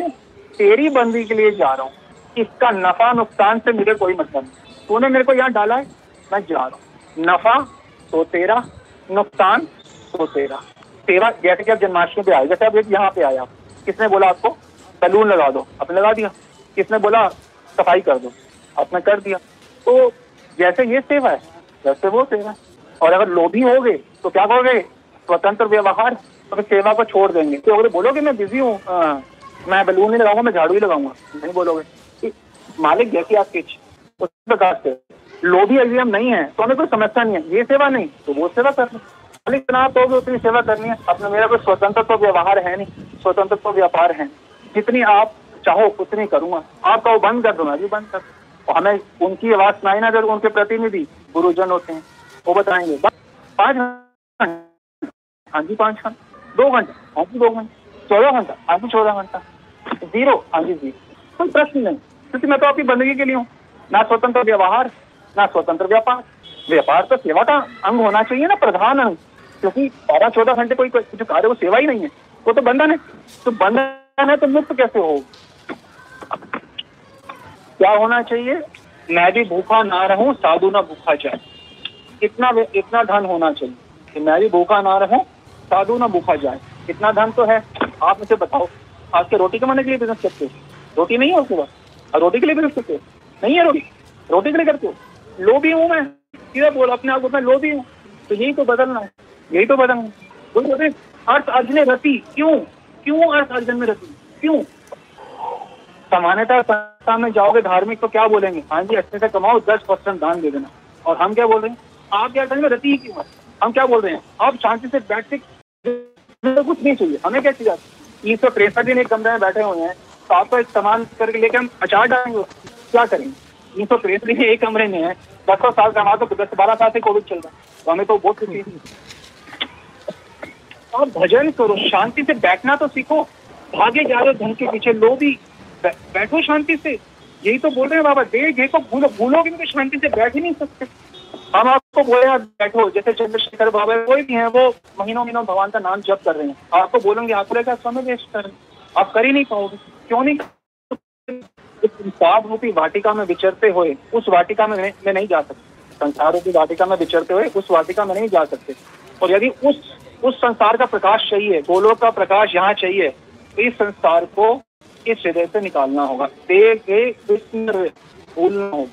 तेरी बंदी के लिए जा रहा हूँ। इसका नफा नुकसान से मुझे कोई मतलब नहीं। तूने मेरे को यहाँ डाला है, मैं जा रहा हूँ। नफा तो तेरा, नुकसान तो तेरा सेवा जैसे कि आप जन्माष्टमी पे आए, जैसे आप यहाँ पे आया किसने बोला आपको, बैलून लगा दो, आपने लगा दिया। किसने बोला, सफ़ाई कर दो, आपने कर दिया। तो जैसे ये सेवा है, वैसे वो सेवा है। और अगर लोभी हो गए तो क्या कहोगे? स्वतंत्र व्यवहार तो फिर सेवा को छोड़ देंगे। तो अगर बोलोगे, मैं बिज़ी हूँ मैं बैलून नहीं लगाऊँगा, मैं झाड़ू ही लगाऊँगा। नहीं बोलोगे। मालिक जैसी आपकी उस प्रकार से। लोभी यदि हम नहीं है तो हमें कोई समस्या नहीं है। ये सेवा नहीं तो वो सेवा कर मालिक जितना आप उतनी सेवा करनी है। अपने मेरा कोई स्वतंत्र तो व्यवहार है नहीं। स्वतंत्र तो व्यापार है। जितनी आप चाहो, उतनी करूँगा। आपका वो बंद कर दूँगा जी बंद कर। और हमें उनकी आवाज़ सुनाई ना, जब उनके प्रतिनिधि गुरुजन होते हैं, वो बताएँगे। पाँच घंटे। हाँ जी, पाँच घंटे। दो घंटे। हाँ जी, दो घंटे। चौदह घंटा। हाँ जी, चौदह घंटा। ज़ीरो। हाँ जी, ज़ीरो। कोई प्रश्न नहीं। क्योंकि मैं तो आपकी बंदगी के लिए हूँ। ना स्वतंत्र व्यवहार, ना स्वतंत्र व्यापार। व्यापार तो सेवा का अंग होना चाहिए ना, प्रधान अंग। क्योंकि बारह चौदह घंटे कोई जो कार्य वो सेवा ही नहीं है। वो तो बंधन है। तो बंधन है तो मुक्त कैसे हो? क्या होना चाहिए? मैं भी भूखा ना रहूँ, साधु ना भूखा जाए। इतना इतना धन होना चाहिए कि मैं भी भूखा ना रहूँ, साधु ना भूखा जाए। इतना धन तो है। आप मुझे बताओ, आज के रोटी कमाने के लिए बिज़नेस करते हो? रोटी नहीं है उसके पास। रोटी के लिए बिज़नेस करते हो? नहीं है रोटी। रोटी के लिए करते हो? लो भी हूँ मैं। सीधा बोल, अपने आप को मैं लो भी हूँ। तो यही तो बदलना है। यही तो बदलना बोल बोलते अर्थ अर्जने रति, क्यों? क्यों अर्थ अर्जन में रति? क्यों? सामान्यता में जाओगे धार्मिक तो क्या बोलेंगे? हाँ जी, अच्छे से कमाओ, दस परसेंट दान दे देना। और हम क्या बोल रहे हैं? आप क्या करेंगे रति ही क्यों हम क्या बोल रहे हैं? आप शांति से बैठ के कुछ नहीं चाहिए। हमें क्या चाहिए? तीन सौ तिरसठ दिन एक कमरे में बैठे हुए हैं तो आपको एक सामान करके लेके हम अचार डालेंगे। क्या करेंगे? तीन सौ तिरसठ दिन एक कमरे में है, दस सौ साल का हमारा तो दस बारह साल से कोविड चल रहा है। तो हमें तो बहुत खुशी और भजन करो शांति से बैठना तो सीखो भागे जा रहे धन के पीछे लो भी बैठो शांति से। यही तो बोल रहे हैं बाबा दे घे को भूलो भूलोगे तो शांति से बैठ ही नहीं सकते। हम आपको बोले आप बैठो जैसे चंद्रशेखर बाबा कोई भी है वो महीनों महीनों भगवान का नाम जप कर रहे हैं। आपको बोलेंगे आप बोलेगा समय वेस्ट कर आप कर ही नहीं पाओगे। क्यों नहीं? संसार रूपी वाटिका में विचरते हुए उस वाटिका में, में नहीं जा सकते। संसार रूपी वाटिका में विचरते हुए उस वाटिका में नहीं जा सकते। और यदि उस उस संसार का प्रकाश चाहिए, गोलोक का प्रकाश यहाँ चाहिए, इस संसार को इस हृदय से निकालना होगा। देह के भूलना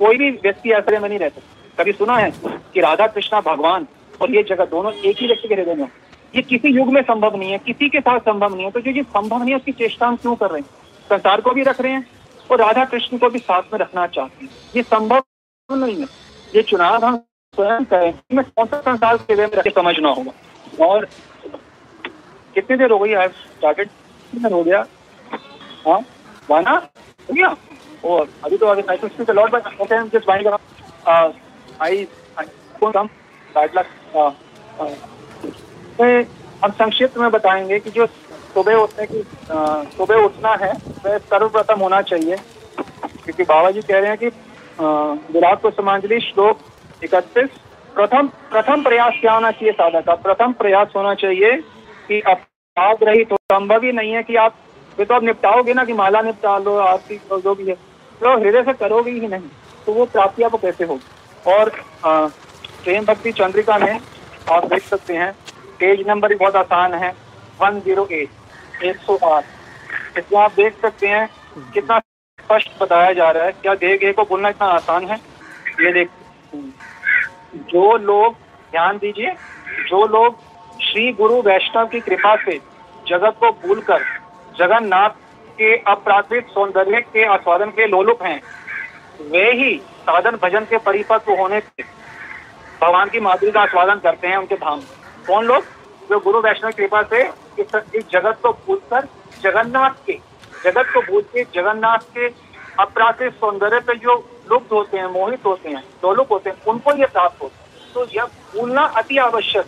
कोई भी व्यक्ति ऐसे में नहीं रहता कभी सुना है कि राधा कृष्णा भगवान और ये जगह दोनों एक ही व्यक्ति के हृदय में ये किसी युग में संभव नहीं है, किसी के साथ संभव नहीं है। तो जो ये संभव नहीं है, उसकी चेष्टा हम क्यों कर रहे हैं? संसार को भी रख रहे हैं और राधा कृष्ण को भी साथ में रखना चाहते हैं। ये संभव नहीं है। ये चुनाव हम स्वयं करें कौन सा संसार के हृदय में रखे समझना होगा। और कितनी देर हो गई आज? स्टार्टेड कितनी हो गया? हाँ? वाना हो और अभी तो अभी cycle speed lot but okay just buying I come bad luck हम? संक्षिप्त में बताएँगे कि जो सुबह उठने की सुबह उठना है वह सर्वप्रथम होना चाहिए। क्योंकि बाबा जी कह रहे हैं कि विराट को समांजलि श्लोक इकतीस प्रथम प्रथम प्रयास क्या होना चाहिए साधक? का प्रथम प्रयास होना चाहिए कि अपराध रहित तो संभव ही नहीं है कि आप तो आप निपटाओगे ना कि माला निपटा लो, आरती जो भी है। तो हृदय से करोगे ही नहीं तो वो प्राप्ति आपको कैसे होगी? और प्रेम भक्ति चंद्रिका में आप देख सकते हैं, पेज नंबर भी बहुत आसान है, वन ज़ीरो एट, एक सौ आठ। इसमें आप देख सकते हैं कितना स्पष्ट बताया जा रहा है। क्या देह गेह को बोलना इतना आसान है? ये देख जो लोग ध्यान दीजिए जो लोग श्री गुरु वैष्णव की कृपा से जगत को भूलकर जगन्नाथ के अपराधित सौंदर्य के आस्वादन के लोलुप हैं वे ही साधन भजन के परिपक्व होने से भगवान की माधुरी का आस्वादन करते हैं उनके धाम। कौन लोग? जो गुरु वैष्णव की कृपा से इस, जगत को भूलकर जगन्नाथ के जगत को भूल के जगन्नाथ के अपराधित सौंदर्य पे जो लुप्त होते हैं, मोहित होते हैं लोलुप होते हैं, उनको ये प्राप्त होता है। तो यह भूलना अति आवश्यक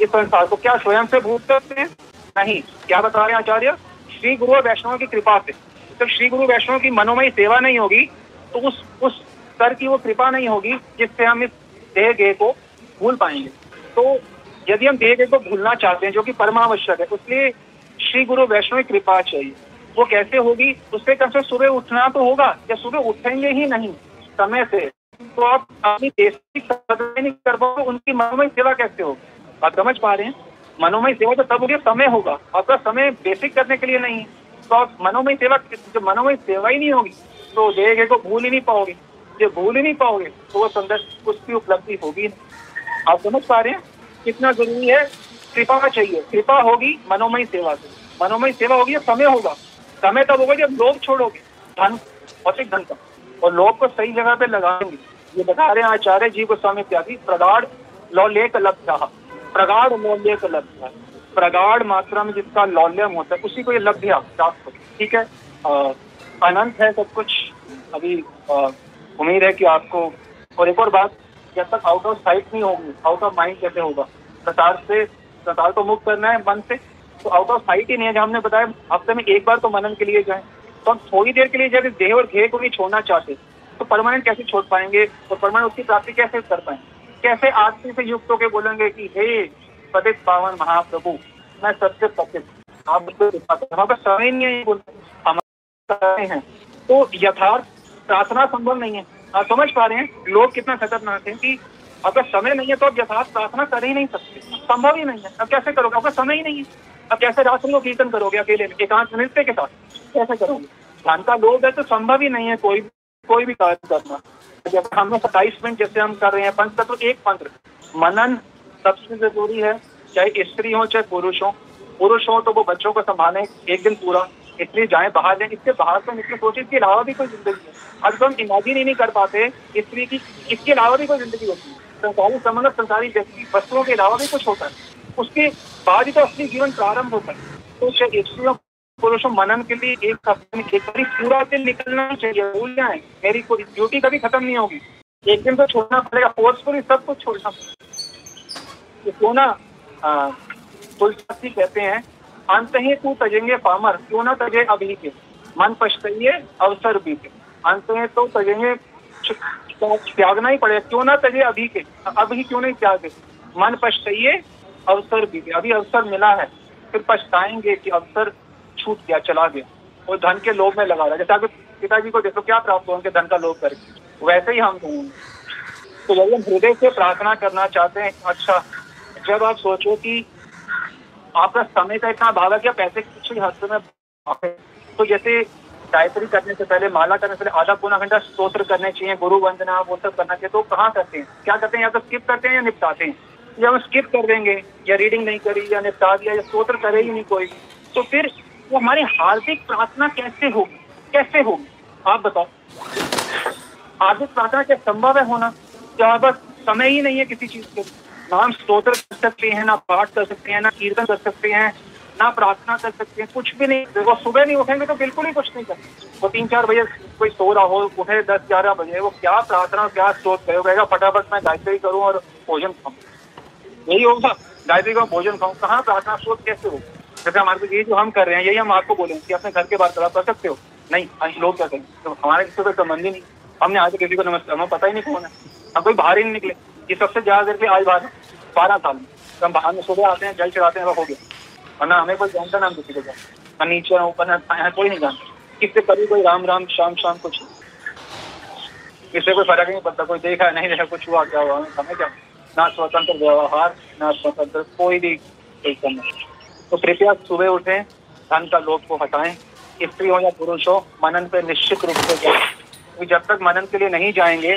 इस संसार को क्या स्वयं से भूल सकते हैं? नहीं। क्या बता रहे हैं आचार्य? श्री गुरु और वैष्णव की कृपा से। जब श्री गुरु वैष्णव की मनोमयी सेवा नहीं होगी तो उस उस स्तर की वो कृपा नहीं होगी, जिससे हम इस देह गेह को भूल पाएँगे। तो यदि हम देह गेह को भूलना चाहते हैं, जो कि परमावश्यक है, उसलिए श्री गुरु वैष्णव की कृपा चाहिए। वो कैसे होगी? उससे कम से सुबह उठना तो होगा, या सुबह उठेंगे ही नहीं समय से? तो आप अपनी बेसिक नहीं कर पाओगे, उनकी मनोमय सेवा कैसे होगी? आप समझ पा रहे हैं? मनोमय सेवा तो तब होगी समय होगा। आपका समय बेसिक करने के लिए नहीं। तो आप मनोमय सेवा जो मनोमय सेवा ही नहीं होगी तो देह को भूल ही नहीं पाओगे। जो भूल ही नहीं पाओगे तो वो सुंदर उसकी उपलब्धि होगी आप समझ पा रहे हैं? कितना ज़रूरी है? कृपा चाहिए। कृपा होगी मनोमय सेवा से। मनोमय सेवा होगी समय होगा। समय तब होगा जब लोभ छोड़ोगे, धन भौतिक धन का। और लोभ को सही जगह पे लगाएँगे। ये बता रहे हैं आचार्य जी गोस्वामी इत्यादि प्रगाढ़ लौलेख लभ्या प्रगाढ़ लौल्यक लभ्या प्रगाढ़ मात्रा में जिसका लौल्यम होता है, उसी को ये लभ्या प्राप्त हो ठीक है? अनंत है सब कुछ। अभी उम्मीद है कि आपको और एक और बात, जब तक आउट ऑफ़ साइट नहीं होगी आउट ऑफ़ माइंड कैसे होगा? संसार से संसार को मुक्त करना है, मन से। तो आउट ऑफ़ साइट ही नहीं है जब हमने बताया, हफ़्ते में एक बार तो मनन के लिए जाए। तो हम थोड़ी देर के लिए जब देह और घेह को भी छोड़ना चाहते तो परमानेंट कैसे छोड़ पाएँगे और परमानेंट उसकी प्राप्ति कैसे कर पाएँगे? कैसे आदमी से युक्त होकर बोलेंगे कि, हे पतित पावन महाप्रभु, मैं सबसे पतित आप हमारे समय नहीं है हमारे हैं। तो यथार्थ प्रार्थना संभव नहीं है। आप समझ पा रहे हैं, लोग कितना खतरनाक है कि अगर समय नहीं है तो आप यथार्थ प्रार्थना कर ही नहीं सकते। संभव ही नहीं है। अब कैसे करोगे? आपका समय ही नहीं है। अब कैसे राष्ट्र को कीर्तन करोगे अकेले में एकांत नृत्य के साथ कैसे करोगे धन का लोग है तो संभव ही नहीं है कोई कोई भी कार्य करना। जब हम लोग सत्ताईस मिनट जैसे हम कर रहे हैं पंच तत्व एक मंत्र मनन सबसे ज़रूरी है चाहे स्त्री हो चाहे पुरुष हो। पुरुष हो तो वो बच्चों को संभाले एक दिन पूरा। इसलिए जाए बाहर जाए इसके बाहर तो निकले सोचे इसके अलावा भी कोई ज़िंदगी है। अब तो हम इमेजिन ही नहीं कर पाते स्त्री की इसके अलावा भी कोई ज़िंदगी होती है। संसारी संबंध संसारी व्यक्ति वस्तुओं के अलावा भी कुछ होता है। उसके बाद ही तो असली जीवन प्रारंभ होता है तो स्त्रियों पुरुषों मनन के लिए एक हफ़्ते एक बार पूरा दिन निकलना चाहिए, भूल जाए। मेरी कोई ड्यूटी कभी खत्म नहीं होगी। एक दिन तो छोड़ना पड़ेगा फोर्सफुली सब कुछ छोड़ना क्यों ना तुलसी कहते हैं, अंत ही तू तजेंगे पामर, क्यों ना तजे अभी के? मन पछताइए, अवसर बीते अंत में तो तजेंगे त्यागना ही पड़ेगा, क्यों ना तजे अभी के? अभी क्यों नहीं त्यागे? मन पछताइए अवसर बीते अभी अवसर मिला है, फिर पछताएँगे कि अवसर छूट गया, चला गया। और धन के लोभ में लगा रहा जैसे आप पिताजी को देखो, क्या प्राप्त हो उनके धन का लोभ करके? वैसे ही हम होंगे। तो यदि हम हृदय से प्रार्थना करना चाहते हैं अच्छा जब आप सोचो कि आपका समय का इतना भाव है कि पैसे के पीछे हाथ में तो जैसे गायत्री करने से पहले, माला करने से पहले, आधा पौना घंटा स्त्रोत्र करने चाहिए, गुरु वंदना, वो सब करना चाहिए। तो कहाँ करते हैं? क्या करते हैं? या तो स्किप करते हैं या निपटाते हैं? या हम स्किप कर देंगे, या रीडिंग नहीं करी, या निपटा दिया, या स्त्रोत्र करे ही नहीं कोई। तो फिर वो हमारी हार्दिक प्रार्थना कैसे होगी? कैसे होगी? आप बताओ। हार्दिक प्रार्थना क्या संभव है होना? क्या बस समय ही नहीं है किसी चीज़ के ना हम स्त्रोत्र कर सकते हैं, ना पाठ कर सकते हैं, ना कीर्तन कर सकते हैं, ना प्रार्थना कर सकते हैं, कुछ भी नहीं। वो सुबह नहीं उठेंगे तो बिल्कुल ही कुछ नहीं कर वो तीन चार बजे कोई सो रहा हो, उठे दस ग्यारह बजे, वो क्या प्रार्थना, क्या स्त्रोत करेगा? फटाफट मैं गायत्री करूँ और भोजन खाऊं। यही होगा। गायत्री का भोजन खाऊं। कहाँ प्रार्थना स्त्रोत कैसे हो? जैसे हमारे ये जो हम कर रहे हैं, यही हम आपको बोलेंगे कि अपने घर के बाहर कर सकते हो। नहीं लोग क्या करेंगे तो हमारे किसी से संबंध ही नहीं। हमने आज किसी को नमस्ते हमें पता ही नहीं कौन है। हम कोई बाहर ही नहीं निकले। ये सबसे ज़्यादा देर के आज बाहर बारह साल में। तो हम बाहर में सुबह आते हैं, जल चढ़ाते हैं हो गया। वरना हमें कोई जानता नाम किसी को जानता नीचे ऊपर है कोई नहीं जानता। किससे कभी कोई राम राम शाम शाम कुछ। इससे कोई फ़र्क नहीं पड़ता। कोई देखा नहीं, देखा, कुछ हुआ, क्या हुआ, हमें क्या ना स्वतंत्र व्यवहार, ना स्वतंत्र कोई भी कोई कम तो कृपया सुबह उठे, धन का लोभ को हटाएँ, स्त्री हो या पुरुष हो, मनन पे निश्चित रूप से जाए। तो जब तक मनन के लिए नहीं जाएँगे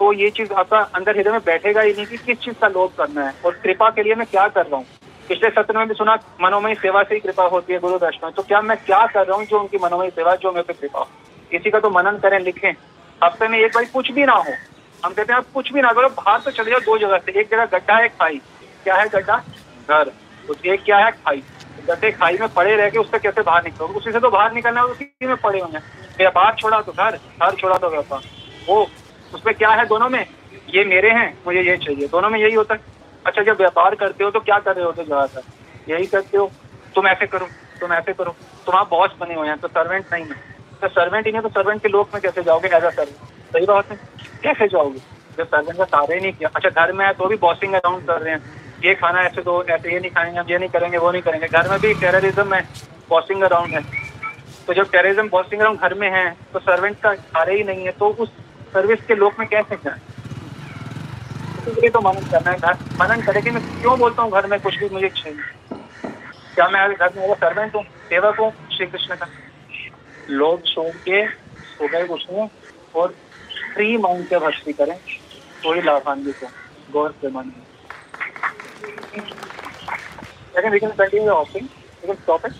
तो ये चीज़ आपका अंदर हृदय में बैठेगा ही नहीं कि किस चीज़ का लोभ करना है। और कृपा के लिए मैं क्या कर रहा हूँ? पिछले सत्र में भी सुना, मनोमय सेवा से ही कृपा होती है गुरु दर्शन तो क्या मैं क्या कर रहा हूँ जो उनकी मनोमय सेवा, जो मेरे पे कृपा हो? इसी का तो मनन करें, लिखें। हफ़्ते में एक बार कुछ भी ना हो हम कहते हैं, आप कुछ भी ना करो, बाहर तो चले जाओ दो जगह से। एक जगह गड्ढा है खाई। क्या है गड्ढा? घर। एक क्या है? खाई। गड्ढे खाई में पड़े रह के उससे कैसे बाहर निकलो उसी से तो बाहर निकलना है, उसी में पड़े हुए व्यापार छोड़ा तो घर घर छोड़ा तो व्यापार। वो, उसमें क्या है दोनों में? ये मेरे हैं, मुझे ये चाहिए। दोनों में यही होता है। अच्छा जब व्यापार करते हो तो क्या कर रहे होते ज़्यादातर? यही करते हो? तुम ऐसे करो, तुम ऐसे करो। तुम आप बॉस बने हुए हैं तो सर्वेंट नहीं है। तो सर्वेंट ही नहीं तो सर्वेंट के लोग में कैसे जाओगे? एज अ सर्वेंट सही बात है। कैसे जाओगे? जब सर्वेंट का सारे ही नहीं किया। अच्छा घर में है तो भी बॉसिंग अराउंड कर रहे हैं। ये खाना ऐसे दो ऐसे ये नहीं खाएँगे ये नहीं करेंगे, वो नहीं करेंगे। घर में भी टेररिज्म है बॉसिंग अराउंड है। तो जब टेररिज्म बॉसिंग अराउंड घर में है तो सर्वेंट का सारे ही नहीं है तो उस सर्विस के लोग में कैसे जाए? इसलिए तो मनन करना है। घर मनन करे कि मैं क्यों बोलता हूँ घर में, कुछ भी मुझे चाहिए क्या मैं घर में वो सर्वेंट हूँ, सेवक हूँ? श्री कृष्ण का। लोग छोड़ के सुबह उठें और सुप्रीम अंक भक्ति करें। कोई लाभान्वित है गौर से मान लेकिन वी कंटिन्यू ऑफिंग टॉपिक